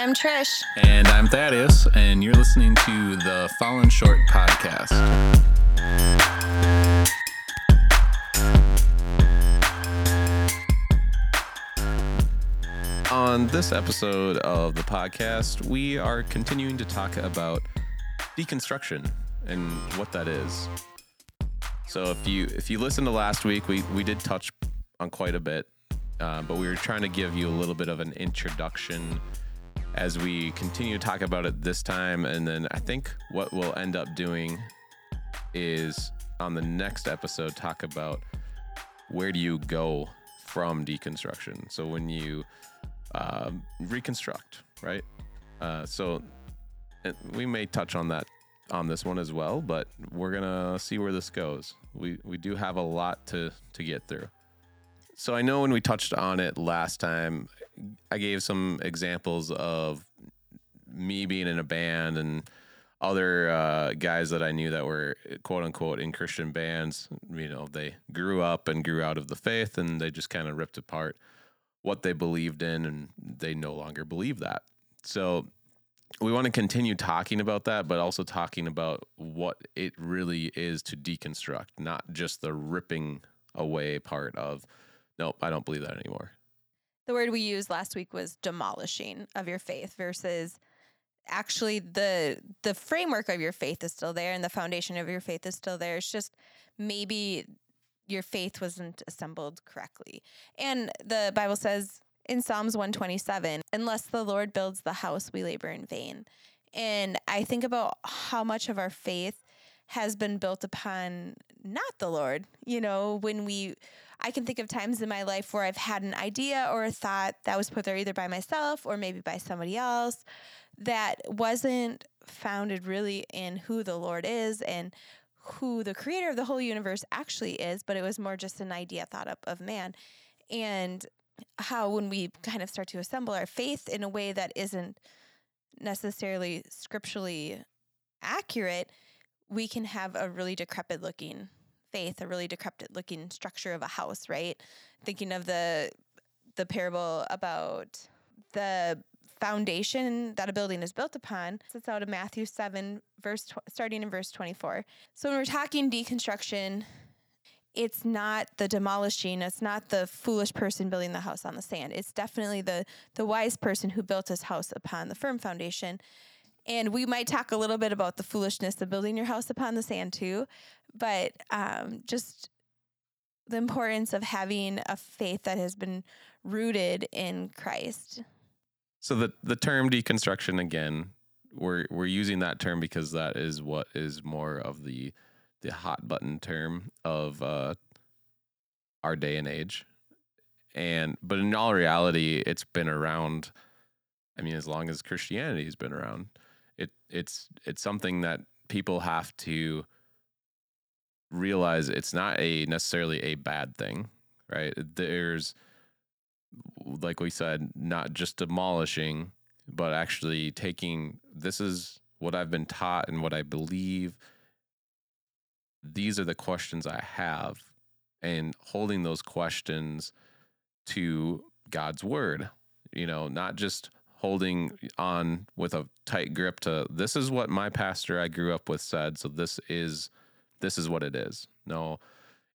I'm Trish. And I'm Thaddeus, and you're listening to the Fallen Short podcast. On this episode of the podcast, we are continuing to talk about deconstruction and what that is. So if you if you listened to last week, we we did touch on quite a bit, uh, but we were trying to give you a little bit of an introduction as we continue to talk about it this time. And then I think what we'll end up doing is on the next episode talk about where do you go from deconstruction. So when you uh, reconstruct, right? Uh, so we may touch on that on this one as well, but we're gonna see where this goes. We we do have a lot to to get through. So I know when we touched on it last time, I gave some examples of me being in a band and other uh, guys that I knew that were quote unquote in Christian bands. You know, they grew up and grew out of the faith, and they just kind of ripped apart what they believed in, and they no longer believe that. So we want to continue talking about that, but also talking about what it really is to deconstruct, not just the ripping away part of, nope, I don't believe that anymore. The word we used last week was demolishing of your faith versus actually the the framework of your faith is still there and the foundation of your faith is still there. It's just maybe your faith wasn't assembled correctly. And the Bible says in Psalms 127, unless the Lord builds the house, we labor in vain. And I think about how much of our faith has been built upon not the Lord. You know, when we, I can think of times in my life where I've had an idea or a thought that was put there either by myself or maybe by somebody else that wasn't founded really in who the Lord is and who the creator of the whole universe actually is, but it was more just an idea thought up of man. And how when we kind of start to assemble our faith in a way that isn't necessarily scripturally accurate, we can have a really decrepit looking faith, a really decrepit looking structure of a house, right? Thinking of the the parable about the foundation that a building is built upon. It's out of Matthew 7 verse tw- starting in verse 24. So when we're talking deconstruction, it's not the demolishing it's not the foolish person building the house on the sand it's definitely the the wise person who built his house upon the firm foundation and we might talk a little bit about the foolishness of building your house upon the sand too but um, just the importance of having a faith that has been rooted in christ so the the term deconstruction again we're we're using that term because that is what is more of the the hot button term of uh, our day and age. And but in all reality, it's been around. I mean, as long as Christianity has been around, it it's it's something that people have to realize it's not a necessarily a bad thing, right? There's like we said, not just demolishing, but actually taking this is what I've been taught and what I believe these are the questions I have, and holding those questions to God's word, you know, not just holding on with a tight grip to this is what my pastor I grew up with said, so this is this is what it is. No,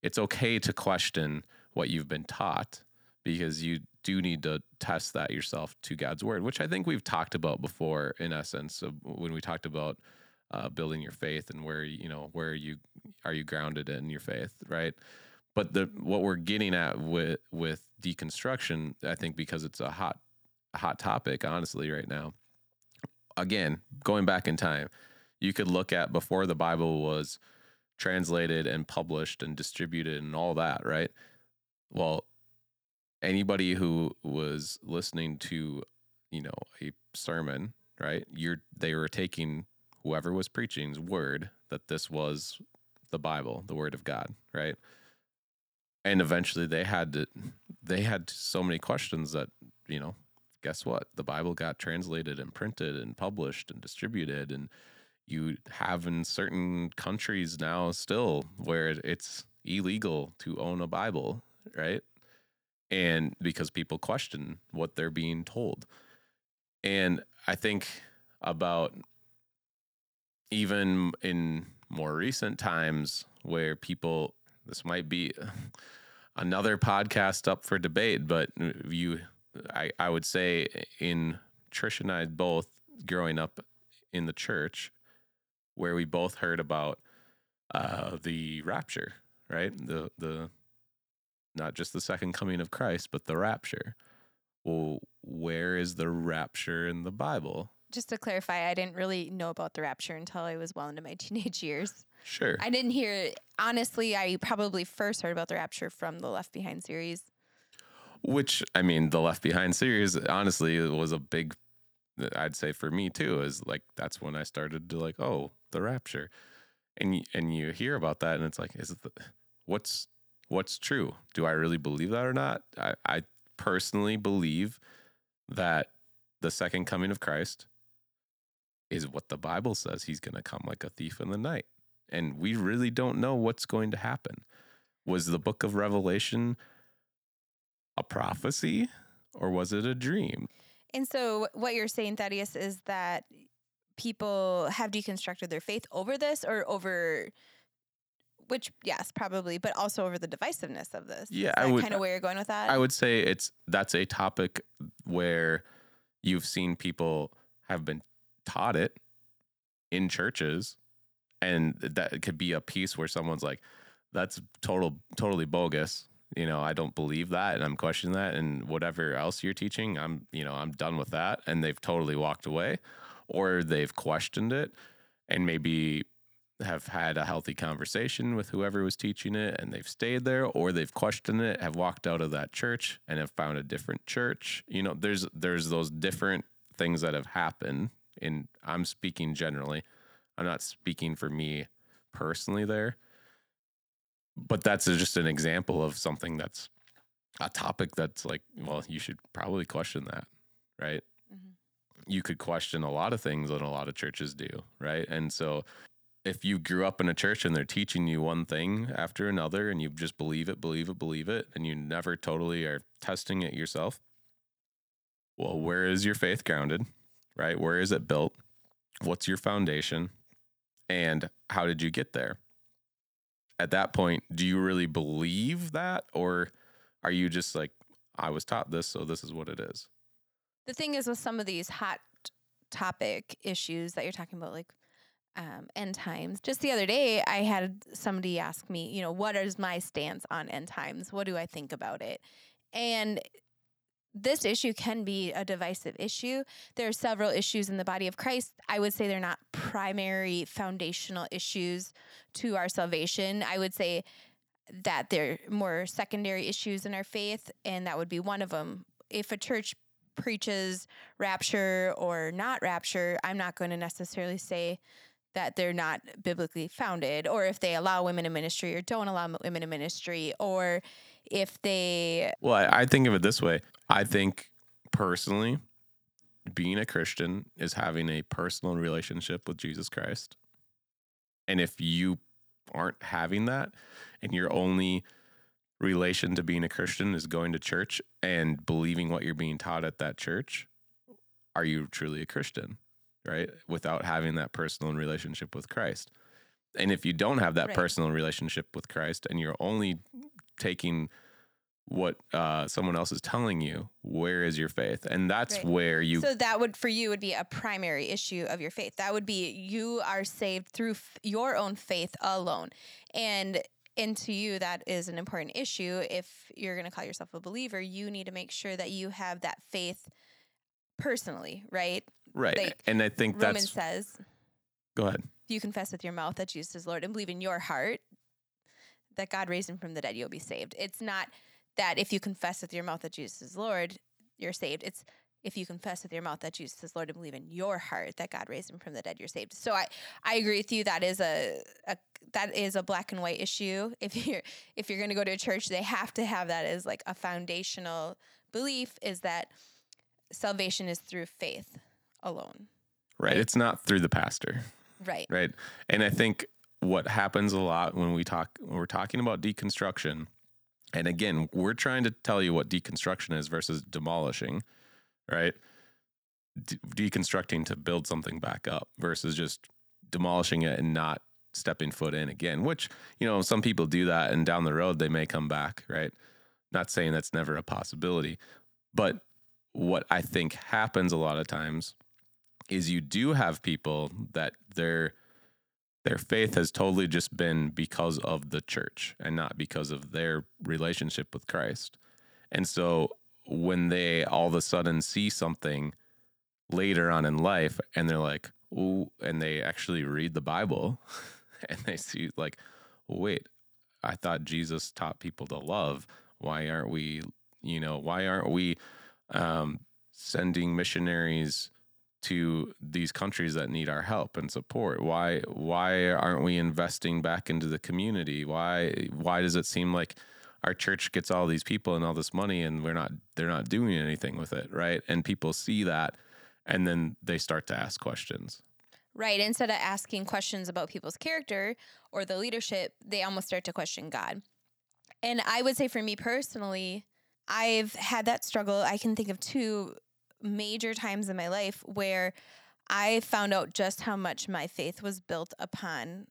it's okay to question what you've been taught because you do need to test that yourself to God's word, which I think we've talked about before in essence when we talked about uh, building your faith and where you know where you are you grounded in your faith, right? But the what we're getting at with with deconstruction, I think, because it's a hot hot topic, honestly, right now. Again, going back in time, you could look at before the Bible was translated and published and distributed and all that, right? Well, anybody who was listening to, you know, a sermon, right? You're they were taking whoever was preaching's word that this was the Bible, the word of God, right? And eventually they had to they had so many questions that, you know, guess what? The Bible got translated and printed and published and distributed and you have in certain countries now still where it's illegal to own a Bible, right? And because people question what they're being told. And I think about even in more recent times where people this might be another podcast up for debate, but you I, I would say in Trish and I both growing up in the church where we both heard about uh, the rapture, right? The the not just the second coming of Christ, but the rapture. Well, where is the rapture in the Bible? Just to clarify, I didn't really know about the rapture until I was well into my teenage years. Sure. I didn't hear it. honestly, I probably first heard about the rapture from the Left Behind series. Which I mean, the Left Behind series honestly was a big I'd say for me too is like that's when I started to like, oh, the rapture. And and you hear about that and it's like is it the, what's what's true? Do I really believe that or not? I, I personally believe that the second coming of Christ is what the Bible says he's going to come like a thief in the night. And we really don't know what's going to happen. Was the book of Revelation a prophecy or was it a dream? And so, what you're saying, Thaddeus, is that people have deconstructed their faith over this or over which yes probably but also over the divisiveness of this. Yeah i would kind of where you're going with that? I would say it's that's a topic where you've seen people have been taught it in churches and that could be a piece where someone's like that's total totally bogus you know i don't believe that and i'm questioning that and whatever else you're teaching i'm you know i'm done with that and they've totally walked away or they've questioned it and maybe have had a healthy conversation with whoever was teaching it and they've stayed there or they've questioned it have walked out of that church and have found a different church. You know there's there's those different things that have happened and I'm speaking generally. I'm not speaking for me personally there but that's just an example of something that's a topic that's like well you should probably question that right mm-hmm. you could question a lot of things that a lot of churches do right and so if you grew up in a church and they're teaching you one thing after another and you just believe it, believe it, believe it, and you never totally are testing it yourself, well, where is your faith grounded? Right? Where is it built? What's your foundation? And how did you get there? At that point, do you really believe that? Or are you just like, I was taught this, so this is what it is? The thing is, with some of these hot topic issues that you're talking about, like um, end times. Just the other day, I had somebody ask me, you know, what is my stance on end times? What do I think about it? And this issue can be a divisive issue. There are several issues in the body of Christ. I would say they're not primary foundational issues to our salvation. I would say that they're more secondary issues in our faith, and that would be one of them. If a church preaches rapture or not rapture, I'm not going to necessarily say that they're not biblically founded, or if they allow women in ministry or don't allow women in ministry, or if they. Well, I, think of it this way I think personally, being a Christian is having a personal relationship with Jesus Christ. And if you aren't having that and your only relation to being a Christian is going to church and believing what you're being taught at that church, are you truly a Christian? right? Without having that personal relationship with Christ. And if you don't have that right. personal relationship with Christ and you're only taking what uh, someone else is telling you, where is your faith? And that's right. where you. So that would, for you, would be a primary issue of your faith. That would be you are saved through f- your own faith alone. And and to you that is an important issue if you're going to call yourself a believer you need to make sure that you have that faith personally right Right. Like, and I think Roman that's says. Go ahead. If you confess with your mouth that Jesus is Lord and believe in your heart that God raised him from the dead, you'll be saved. It's not that if you confess with your mouth that Jesus is Lord, you're saved. It's if you confess with your mouth that Jesus is Lord and believe in your heart that God raised him from the dead, you're saved. So I, I agree with you. That is a, a that is a black and white issue. If you're if you're going to go to a church, they have to have that as like a foundational belief. Is that salvation is through faith alone. Right. right. It's not through the pastor. Right. Right. And I think what happens a lot when we talk when we're talking about deconstruction, and again, we're trying to tell you what deconstruction is versus demolishing, right? de- deconstructing to build something back up versus just demolishing it and not stepping foot in again, which, you know, some people do that and down the road they may come back, right? Not saying that's never a possibility, but what I think happens a lot of times is you do have people that their their faith has totally just been because of the church and not because of their relationship with Christ. And so when they all of a sudden see something later on in life and they're like, "Ooh," and they actually read the Bible and they see like, "Wait, I thought Jesus taught people to love. Why aren't we, you know, why aren't we um, sending missionaries to these countries that need our help and support? Why why aren't we investing back into the community? Why why does it seem like our church gets all these people and all this money and we're not they're not doing anything with it, right? And people see that and then they start to ask questions. Right. Instead of asking questions about people's character or the leadership, they almost start to question God. And I would say for me personally, I've had that struggle. I can think of two major times in my life where I found out just how much my faith was built upon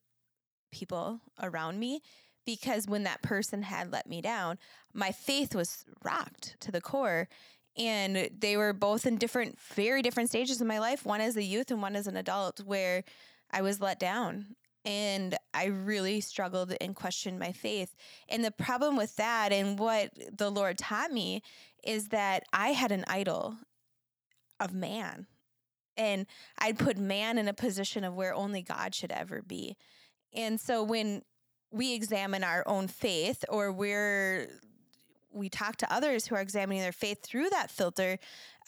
people around me because when that person had let me down, my faith was rocked to the core. And they were both in different, very different stages of my life one as a youth and one as an adult, where I was let down. And I really struggled and questioned my faith. And the problem with that, and what the Lord taught me, is that I had an idol of man. And I'd put man in a position of where only God should ever be. And so when we examine our own faith or we're we talk to others who are examining their faith through that filter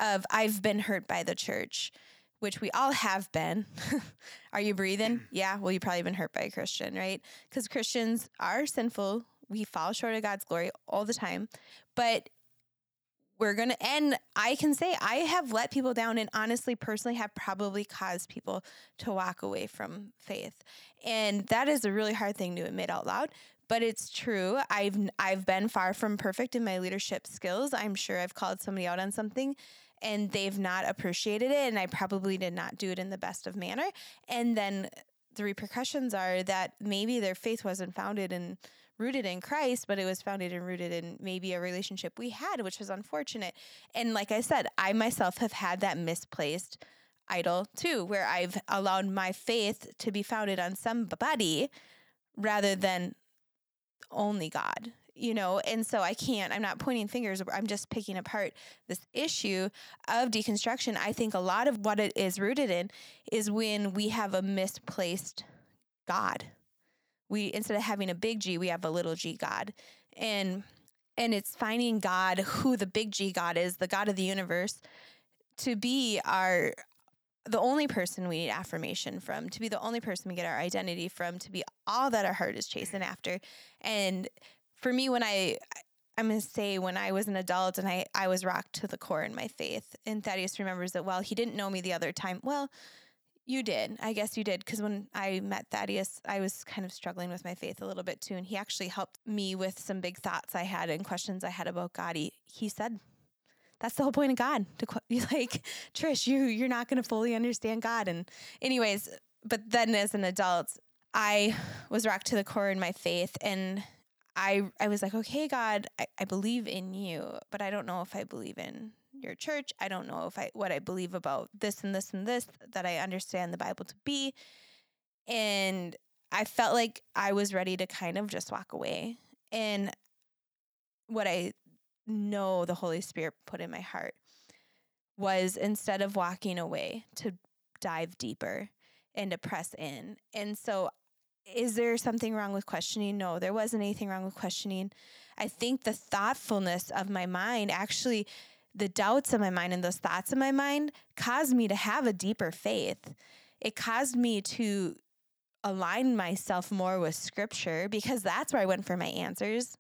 of I've been hurt by the church, which we all have been. are you breathing? Mm. Yeah, well, you've probably been hurt by a Christian, right? Because Christians are sinful. We fall short of God's glory all the time. But we're going to, and I can say I have let people down and honestly, personally, have probably caused people to walk away from faith. And that is a really hard thing to admit out loud but it's true. I've I've been far from perfect in my leadership skills. I'm sure I've called somebody out on something and they've not appreciated it and I probably did not do it in the best of manner. And then the repercussions are that maybe their faith wasn't founded and rooted in Christ, but it was founded and rooted in maybe a relationship we had, which was unfortunate. And like I said, I myself have had that misplaced idol too, where I've allowed my faith to be founded on somebody rather than only God, you know? And so I can't, I'm not pointing fingers, I'm just picking apart this issue of deconstruction. I think a lot of what it is rooted in is when we have a misplaced God. We, instead of having a big G, we have a little g God. And, and it's finding God, who the big G God is, the God of the universe, to be our the only person we need affirmation from, to be the only person we get our identity from, to be all that our heart is chasing mm. after. And for me, when I, I'm going to say when I was an adult and I, I was rocked to the core in my faith, and Thaddeus remembers that, well, he didn't know me the other time. Well, you did. I guess you did. Because when I met Thaddeus, I was kind of struggling with my faith a little bit too. And he actually helped me with some big thoughts I had and questions I had about God. He, he said, that's the whole point of God. To like, Trish, you you're not going to fully understand God. And anyways, but then as an adult, I was rocked to the core in my faith, and I I was like, okay, God, I, I believe in you, but I don't know if I believe in your church. I don't know if I what I believe about this and this and this that I understand the Bible to be. And I felt like I was ready to kind of just walk away. And what I know the Holy Spirit put in my heart was instead of walking away to dive deeper and to press in. And so, is there something wrong with questioning? No, there wasn't anything wrong with questioning. I think the thoughtfulness of my mind actually, the doubts in my mind and those thoughts in my mind caused me to have a deeper faith. It caused me to align myself more with scripture because that's where I went for my answers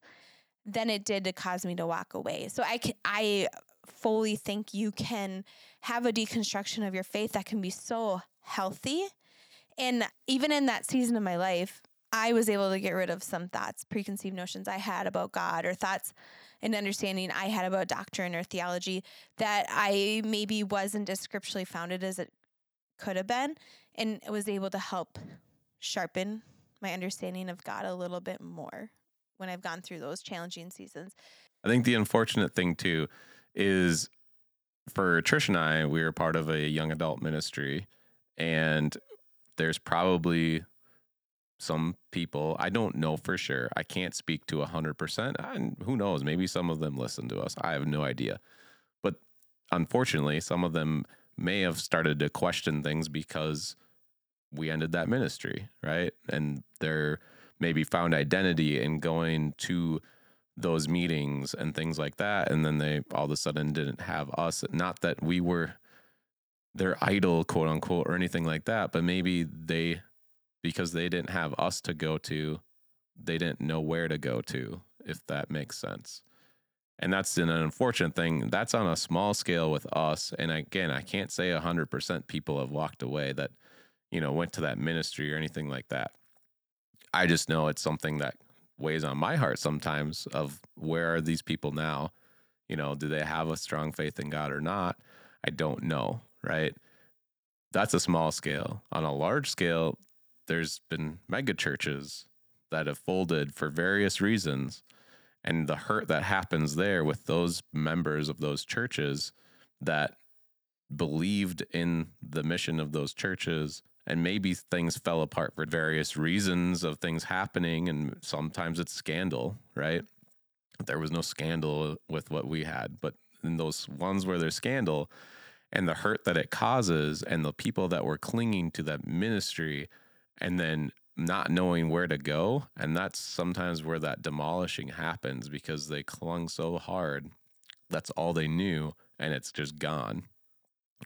than it did to cause me to walk away. So I can, I fully think you can have a deconstruction of your faith that can be so healthy. And even in that season of my life, I was able to get rid of some thoughts, preconceived notions I had about God, or thoughts and understanding I had about doctrine or theology that I maybe wasn't as scripturally founded as it could have been, and was able to help sharpen my understanding of God a little bit more when I've gone through those challenging seasons. I think the unfortunate thing too is for Trish and I, we are part of a young adult ministry, and there's probably some people I don't know for sure. I can't speak to a hundred percent. And who knows? Maybe some of them listen to us. I have no idea. But unfortunately, some of them may have started to question things because we ended that ministry, right? And they're maybe found identity in going to those meetings and things like that. And then they all of a sudden didn't have us. Not that we were their idol, quote unquote, or anything like that, but maybe they, because they didn't have us to go to, they didn't know where to go to, if that makes sense. And that's an unfortunate thing. That's on a small scale with us. And again, I can't say 100% people have walked away that, you know, went to that ministry or anything like that. I just know it's something that weighs on my heart sometimes of where are these people now? You know, do they have a strong faith in God or not? I don't know, right? That's a small scale. On a large scale, there's been mega churches that have folded for various reasons. And the hurt that happens there with those members of those churches that believed in the mission of those churches and maybe things fell apart for various reasons of things happening and sometimes it's scandal right there was no scandal with what we had but in those ones where there's scandal and the hurt that it causes and the people that were clinging to that ministry and then not knowing where to go and that's sometimes where that demolishing happens because they clung so hard that's all they knew and it's just gone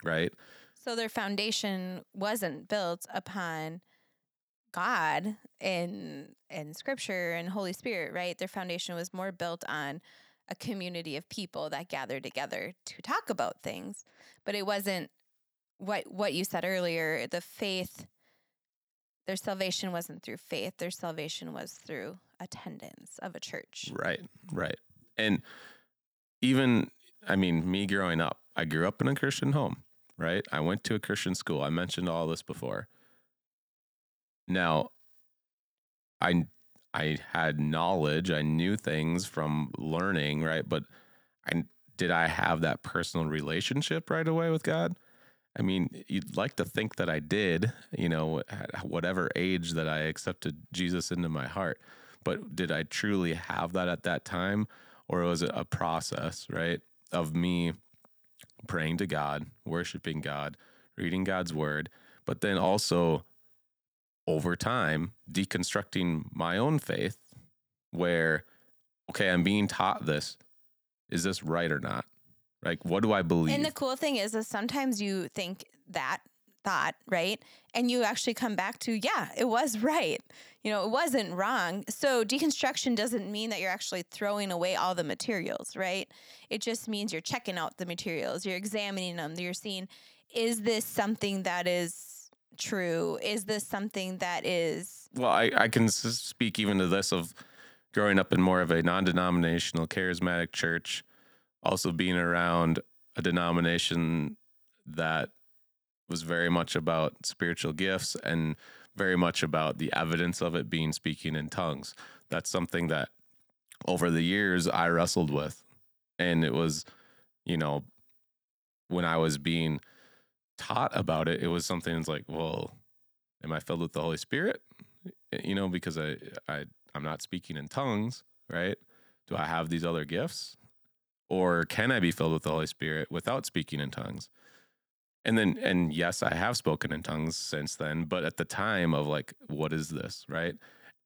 right so their foundation wasn't built upon God and and scripture and Holy Spirit, right? Their foundation was more built on a community of people that gathered together to talk about things. But it wasn't what what you said earlier, the faith their salvation wasn't through faith, their salvation was through attendance of a church. Right, right. And even I mean, me growing up, I grew up in a Christian home right? I went to a Christian school. I mentioned all this before. Now, I I had knowledge, I knew things from learning, right? But I did I have that personal relationship right away with God? I mean, you'd like to think that I did, you know, at whatever age that I accepted Jesus into my heart. But did I truly have that at that time? Or was it a process, right? Of me praying to God, worshiping God, reading God's word, but then also over time deconstructing my own faith where okay, I'm being taught this. Is this right or not? Like what do I believe? And the cool thing is is sometimes you think that thought, right? And you actually come back to, yeah, it was right. You know, it wasn't wrong. So deconstruction doesn't mean that you're actually throwing away all the materials, right? It just means you're checking out the materials, you're examining them, you're seeing, is this something that is true? Is this something that is. Well, I, I can speak even to this of growing up in more of a non denominational charismatic church, also being around a denomination that was very much about spiritual gifts and very much about the evidence of it being speaking in tongues. That's something that over the years I wrestled with. And it was, you know, when I was being taught about it, it was something that's like, well, am I filled with the Holy Spirit? Eh, you know, because I, I I'm not speaking in tongues, right? Do I have these other gifts? Or can I be filled with the Holy Spirit without speaking in tongues? and then and yes i have spoken in tongues since then but at the time of like what is this right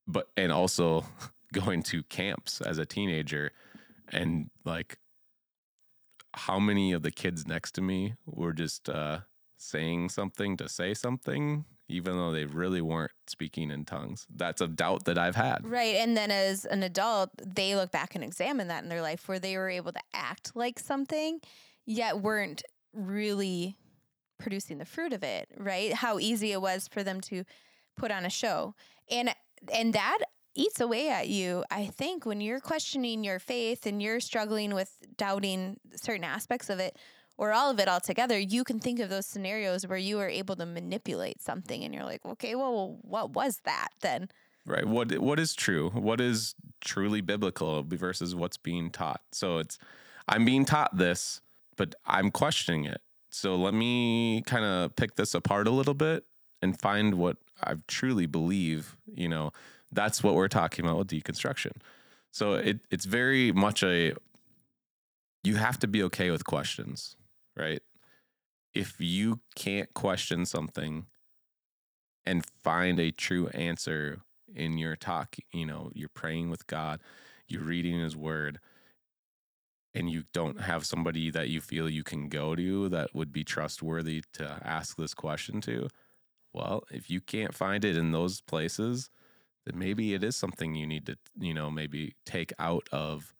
but and also going to camps as a teenager and like how many of the kids next to me were just uh saying something to say something even though they really weren't speaking in tongues that's a doubt that i've had right and then as an adult they look back and examine that in their life where they were able to act like something yet weren't really producing the fruit of it, right? How easy it was for them to put on a show. And and that eats away at you. I think when you're questioning your faith and you're struggling with doubting certain aspects of it or all of it altogether, you can think of those scenarios where you were able to manipulate something and you're like, okay, well, what was that then? Right. What what is true? What is truly biblical versus what's being taught? So it's I'm being taught this, but I'm questioning it. So let me kind of pick this apart a little bit and find what I truly believe, you know, that's what we're talking about with deconstruction. So it it's very much a you have to be okay with questions, right? If you can't question something and find a true answer in your talk, you know, you're praying with God, you're reading his word, and you don't have somebody that you feel you can go to that would be trustworthy to ask this question to, well, if you can't find it in those places, then maybe it is something you need to, you know, maybe take out of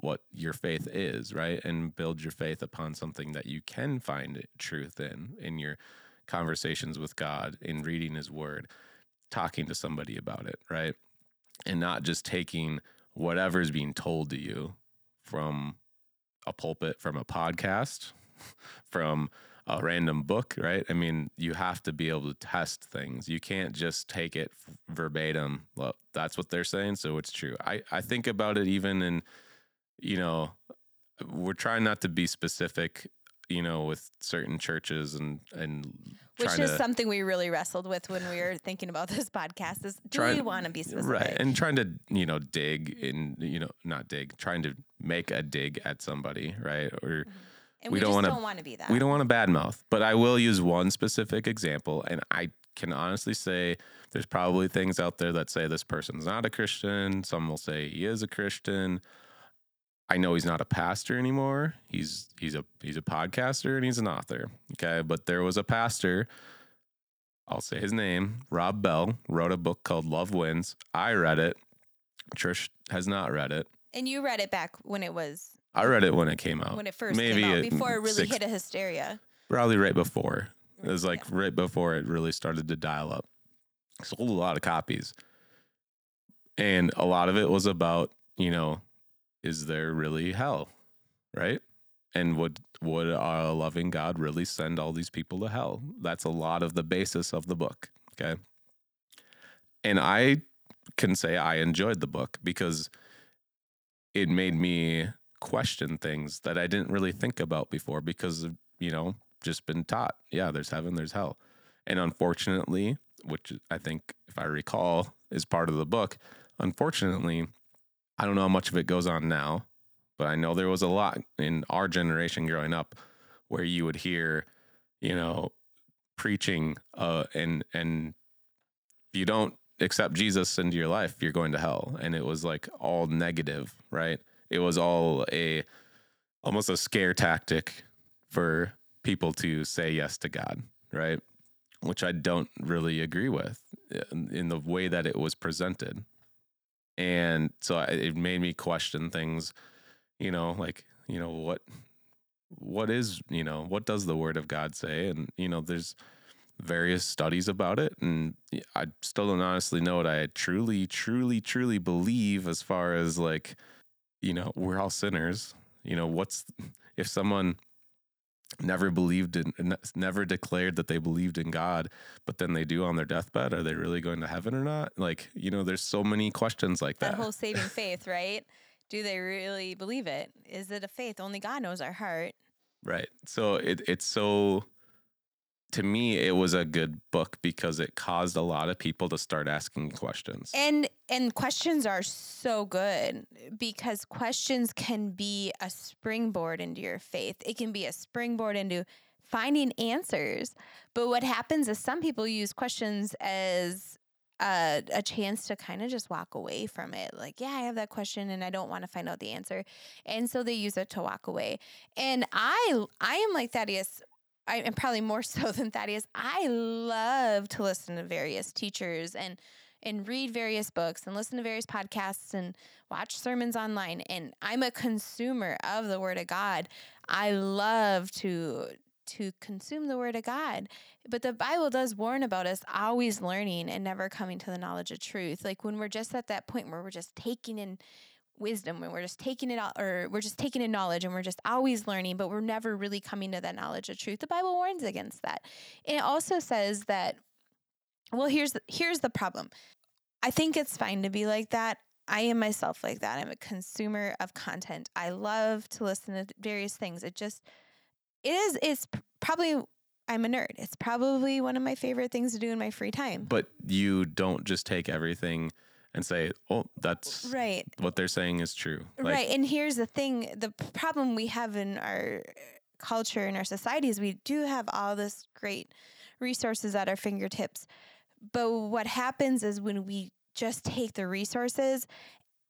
what your faith is, right? And build your faith upon something that you can find truth in, in your conversations with God, in reading his word talking to somebody about it, right? And not just taking whatever is being told to you from a pulpit, from a podcast, from a random book, right? I mean, you have to be able to test things. You can't just take it verbatim. Well, that's what they're saying, so it's true. I, I think about it even in, you know, we're trying not to be specific you know, with certain churches and and which is to, something we really wrestled with when we were thinking about this podcast. Is do try, we want to be specific? Right, and trying to you know dig in you know not dig, trying to make a dig at somebody, right? Or mm-hmm. and we, we don't want to be that. We don't want to badmouth, but I will use one specific example, and I can honestly say there's probably things out there that say this person's not a Christian. Some will say he is a Christian. I know he's not a pastor anymore. He's he's a he's a podcaster and he's an author. Okay, but there was a pastor. I'll say his name. Rob Bell wrote a book called Love Wins. I read it. Trish has not read it. And you read it back when it was. I read it when it came out. When it first Maybe came out, before it really six, hit a hysteria. Probably right before. It was like yeah. right before it really started to dial up. Sold a lot of copies. And a lot of it was about, you know, is there really hell? Right? And would would a loving God really send all these people to hell? That's a lot of the basis of the book. Okay. And I can say I enjoyed the book because it made me question things that I didn't really think about before because of, you know, just been taught, yeah, there's heaven, there's hell. And unfortunately, which I think, if I recall, is part of the book, unfortunately, I don't know how much of it goes on now, but I know there was a lot in our generation growing up where you would hear, you know, preaching uh, and and if you don't accept Jesus into your life, you're going to hell. And it was like all negative, right? It was all a almost a scare tactic for people to say yes to God, right? Which I don't really agree with in the way that it was presented and so it made me question things you know like you know what what is you know what does the word of god say? And you know there's various studies about it and i still don't honestly know what i truly truly truly believe as far as like you know we're all sinners. You know what's if someone never believed in never declared that they believed in God, but then they do on their deathbed, are they really going to heaven or not? Like, you know, there's so many questions like that. That whole saving faith, right? Do they really believe it? Is it a faith? Only God knows our heart. Right. So it it's so to me it was a good book because it caused a lot of people to start asking questions. And and questions are so good because questions can be a springboard into your faith. It can be a springboard into finding answers. But what happens is some people use questions as a, a chance to kind of just walk away from it. Like yeah i have that question and i don't want to find out the answer. And so they use it to walk away. And i i am like thaddeus I am probably more so than Thaddeus. I love to listen to various teachers and and read various books and listen to various podcasts and watch sermons online. And I'm a consumer of the Word of God. I love to to consume the word of God. But the Bible does warn about us always learning and never coming to the knowledge of truth. Like when we're just at that point where we're just taking in wisdom and we're just taking it out or we're just taking in knowledge and we're just always learning, but we're never really coming to that knowledge of truth. The Bible warns against that. And it also says that well, here's the, here's the problem. I think it's fine to be like that. I am myself like that. I'm a consumer of content. I love to listen to various things. It just it is it's probably I'm a nerd. It's probably one of my favorite things to do in my free time. But you don't just take everything and say, "Oh, that's right. What they're saying is true." Like, right. And here's the thing: the problem we have in our uh, culture and our society is we do have all this great resources at our fingertips, but what happens is when we just take the resources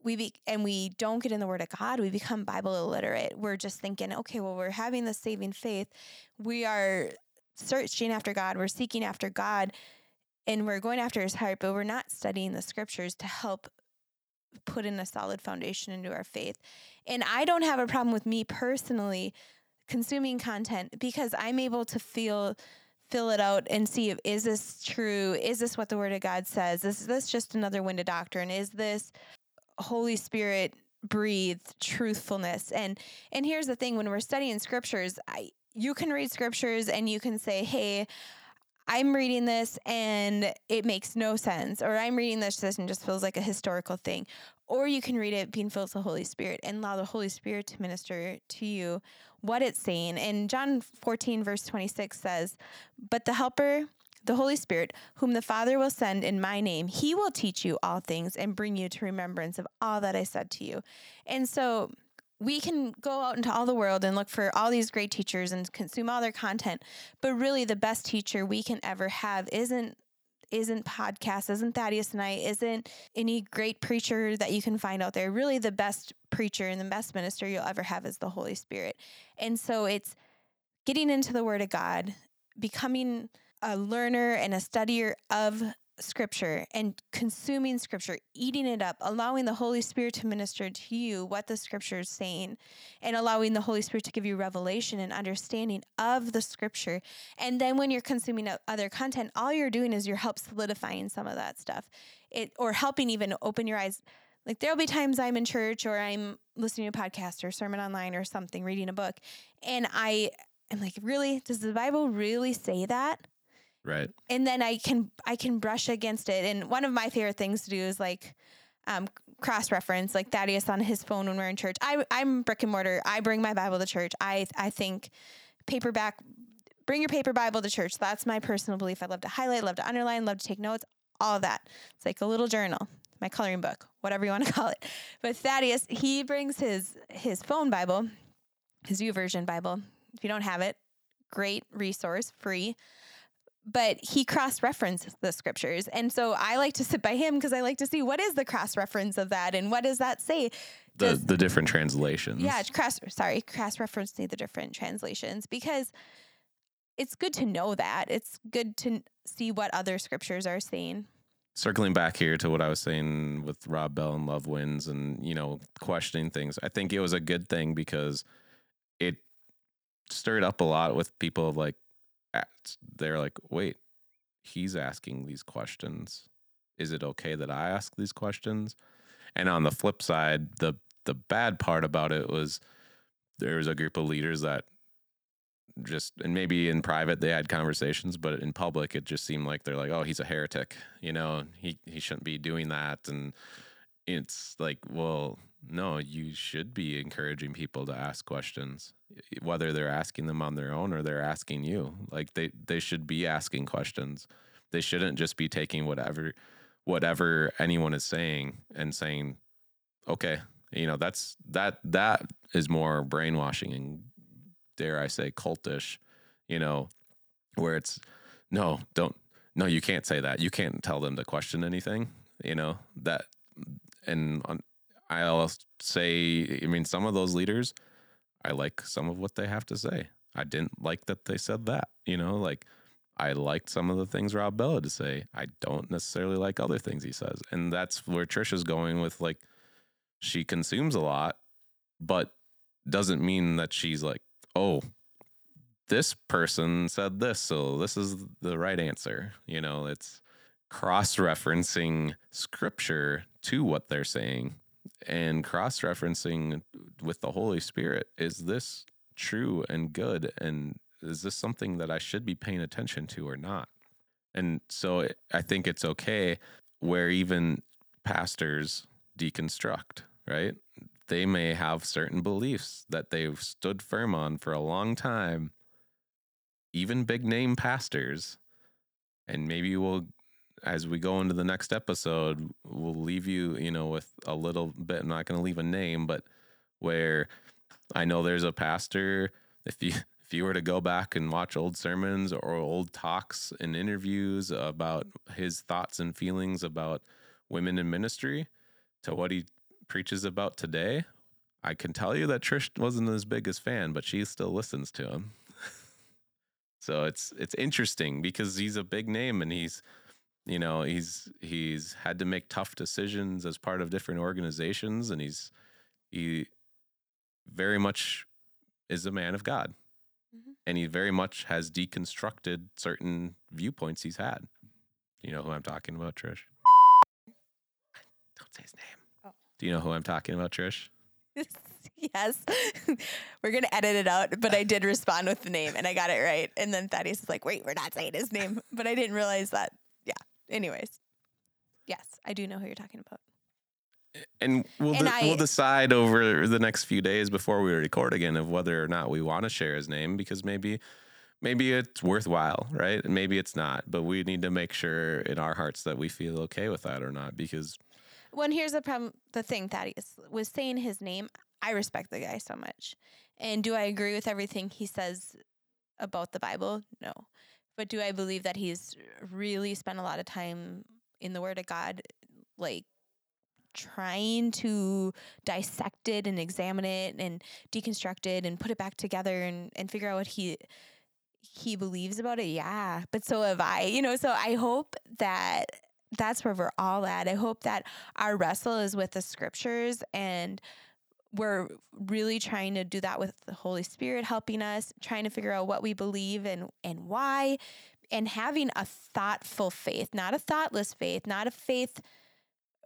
we be, and we don't get in the word of God, we become Bible illiterate. We're just thinking, okay, well, we're having the saving faith. We are searching after God, we're seeking after God, and we're going after his heart, but we're not studying the scriptures to help put in a solid foundation into our faith. And I don't have a problem with me personally consuming content because I'm able to feel fill it out and see if is this true? Is this what the word of God says? Is this just another wind of doctrine? Is this Holy Spirit breathed truthfulness? And and here's the thing: when we're studying scriptures, I you can read scriptures and you can say, "Hey." I'm reading this and it makes no sense, or I'm reading this and just feels like a historical thing. Or you can read it being filled with the Holy Spirit and allow the Holy Spirit to minister to you what it's saying. And John 14, verse 26 says, But the Helper, the Holy Spirit, whom the Father will send in my name, he will teach you all things and bring you to remembrance of all that I said to you. And so we can go out into all the world and look for all these great teachers and consume all their content. But really, the best teacher we can ever have isn't isn't podcast, isn't Thaddeus and I, isn't any great preacher that you can find out there. Really, the best preacher and the best minister you'll ever have is the Holy Spirit. And so it's getting into the Word of God, becoming a learner and a studier of scripture and consuming scripture, eating it up, allowing the Holy Spirit to minister to you what the scripture is saying, and allowing the Holy Spirit to give you revelation and understanding of the scripture. And then when you're consuming other content, all you're doing is you're help solidifying some of that stuff. It or helping even open your eyes. Like there'll be times I'm in church or I'm listening to a podcast or sermon online or something, reading a book, and I am like, really? Does the Bible really say that? Right. And then I can I can brush against it. And one of my favorite things to do is like um, cross reference, like Thaddeus on his phone when we're in church. I I'm brick and mortar. I bring my Bible to church. I I think paperback bring your paper Bible to church. That's my personal belief. I love to highlight, love to underline, love to take notes, all of that. It's like a little journal, my coloring book, whatever you want to call it. But Thaddeus, he brings his his phone Bible, his YouVersion Bible. If you don't have it, great resource, free but he cross references the scriptures. And so I like to sit by him because I like to see what is the cross reference of that and what does that say? The, does, the different translations. Yeah, cross sorry, cross referencing the different translations because it's good to know that. It's good to see what other scriptures are saying. Circling back here to what I was saying with Rob Bell and Love Wins and, you know, questioning things. I think it was a good thing because it stirred up a lot with people of like they're like, wait, he's asking these questions. Is it okay that I ask these questions? And on the flip side, the the bad part about it was there was a group of leaders that just and maybe in private they had conversations, but in public it just seemed like they're like, oh, he's a heretic, you know, he he shouldn't be doing that, and it's like, well, no, you should be encouraging people to ask questions, whether they're asking them on their own or they're asking you. Like they they should be asking questions. They shouldn't just be taking whatever whatever anyone is saying and saying, okay, you know, that's that that is more brainwashing and dare I say cultish, you know, where it's no, don't no, you can't say that. You can't tell them to question anything, you know, that and on, I'll say, I mean, some of those leaders, I like some of what they have to say. I didn't like that they said that, you know, like I liked some of the things Rob Bell had to say. I don't necessarily like other things he says. And that's where Trish is going with like, she consumes a lot, but doesn't mean that she's like, oh, this person said this, so this is the right answer. You know, it's cross referencing scripture to what they're saying and cross referencing with the Holy Spirit. Is this true and good? And is this something that I should be paying attention to or not? And so it, I think it's okay where even pastors deconstruct, right? They may have certain beliefs that they've stood firm on for a long time, even big name pastors. And maybe we'll, as we go into the next episode, we'll leave you, you know, with a little bit. I'm not going to leave a name, but where I know there's a pastor. If you if you were to go back and watch old sermons or old talks and interviews about his thoughts and feelings about women in ministry to what he preaches about today, I can tell you that Trish wasn't his biggest fan, but she still listens to him. so it's it's interesting because he's a big name and he's you know he's he's had to make tough decisions as part of different organizations and he's he very much is a man of God. Mm-hmm. And he very much has deconstructed certain viewpoints he's had. You know who I'm talking about, Trish? Don't say his name. Oh. Do you know who I'm talking about, Trish? yes. we're going to edit it out, but I did respond with the name and I got it right. And then Thaddeus is like, wait, we're not saying his name. But I didn't realize that. Anyways. Yes, I do know who you're talking about and we'll and de- I, we'll decide over the next few days before we record again of whether or not we want to share his name because maybe maybe it's worthwhile, right? And maybe it's not, but we need to make sure in our hearts that we feel okay with that or not because when here's the problem the thing Thaddeus was saying his name, I respect the guy so much. And do I agree with everything he says about the Bible? No. But do I believe that he's really spent a lot of time in the word of God like trying to dissect it and examine it and deconstruct it and put it back together and, and figure out what he he believes about it? Yeah but so have i you know? So i hope that that's where we're all at. I hope that our wrestle is with the scriptures and we're really trying to do that with the holy spirit helping us trying to figure out what we believe and and why and having a thoughtful faith not a thoughtless faith not a faith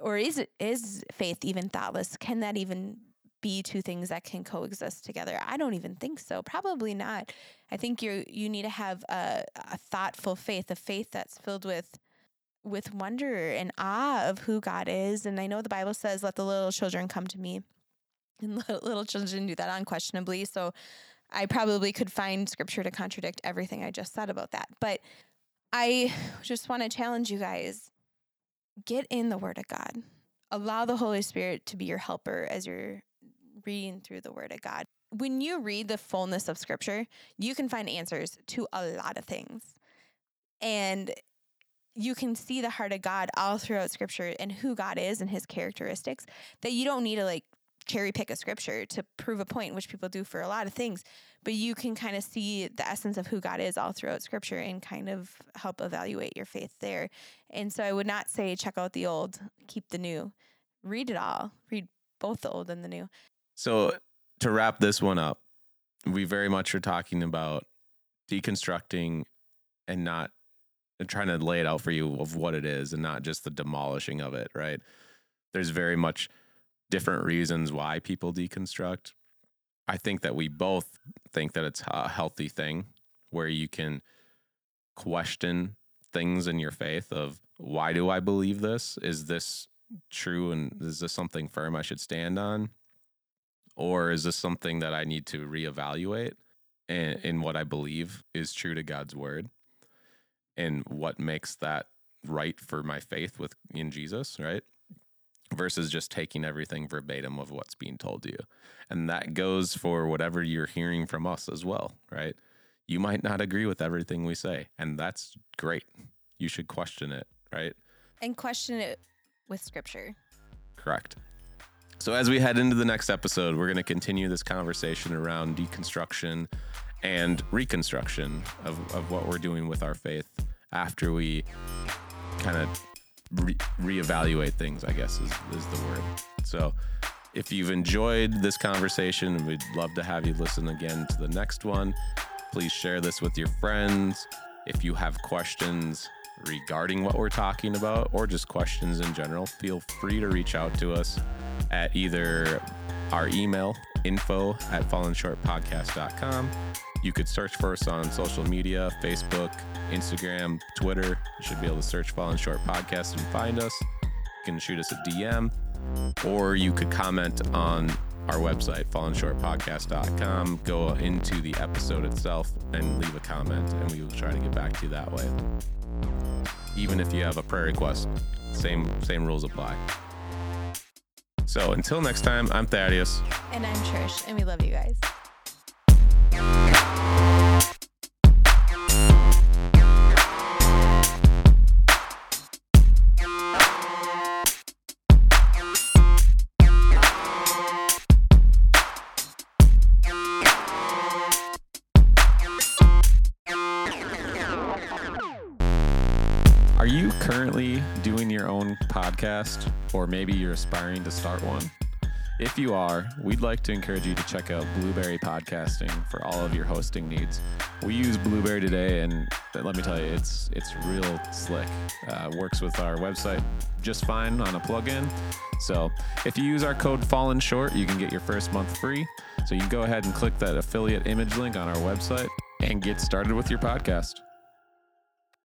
or is it is faith even thoughtless? Can that even be two things that can coexist together? I don't even think so. Probably not. I think you you need to have a, a thoughtful faith, a faith that's filled with with wonder and awe of who God is. And I know the Bible says, "Let the little children come to me," and little children do that unquestionably. So I probably could find scripture to contradict everything I just said about that. But I just want to challenge you guys get in the Word of God. Allow the Holy Spirit to be your helper as you're reading through the Word of God. When you read the fullness of Scripture, you can find answers to a lot of things. And you can see the heart of God all throughout Scripture and who God is and His characteristics that you don't need to like cherry pick a scripture to prove a point, which people do for a lot of things. But you can kind of see the essence of who God is all throughout scripture and kind of help evaluate your faith there. And so I would not say check out the old, keep the new. Read it all. Read both the old and the new. So to wrap this one up, we very much are talking about deconstructing and not and trying to lay it out for you of what it is and not just the demolishing of it, right? There's very much different reasons why people deconstruct. I think that we both think that it's a healthy thing where you can question things in your faith of why do I believe this? Is this true and is this something firm I should stand on? Or is this something that I need to reevaluate in, in what I believe is true to God's word? And what makes that right for my faith with in Jesus, right? Versus just taking everything verbatim of what's being told to you. And that goes for whatever you're hearing from us as well, right? You might not agree with everything we say, and that's great. You should question it, right? And question it with scripture. Correct. So, as we head into the next episode, we're going to continue this conversation around deconstruction and reconstruction of, of what we're doing with our faith after we kind of re- reevaluate things, I guess is, is the word. So if you've enjoyed this conversation, we'd love to have you listen again to the next one. Please share this with your friends. If you have questions regarding what we're talking about or just questions in general, feel free to reach out to us at either our email info at fallenshortpodcast.com. You could search for us on social media Facebook, Instagram, Twitter. You should be able to search Fallen Short Podcast and find us. You can shoot us a DM or you could comment on our website, fallenshortpodcast.com. Go into the episode itself and leave a comment, and we will try to get back to you that way. Even if you have a prayer request, same same rules apply. So until next time, I'm Thaddeus. And I'm Trish, and we love you guys. Currently doing your own podcast, or maybe you're aspiring to start one? If you are, we'd like to encourage you to check out Blubrry Podcasting for all of your hosting needs. We use Blubrry today, and let me tell you, it's it's real slick. Uh, works with our website just fine on a plugin. So if you use our code Fallen Short, you can get your first month free. So you can go ahead and click that affiliate image link on our website and get started with your podcast.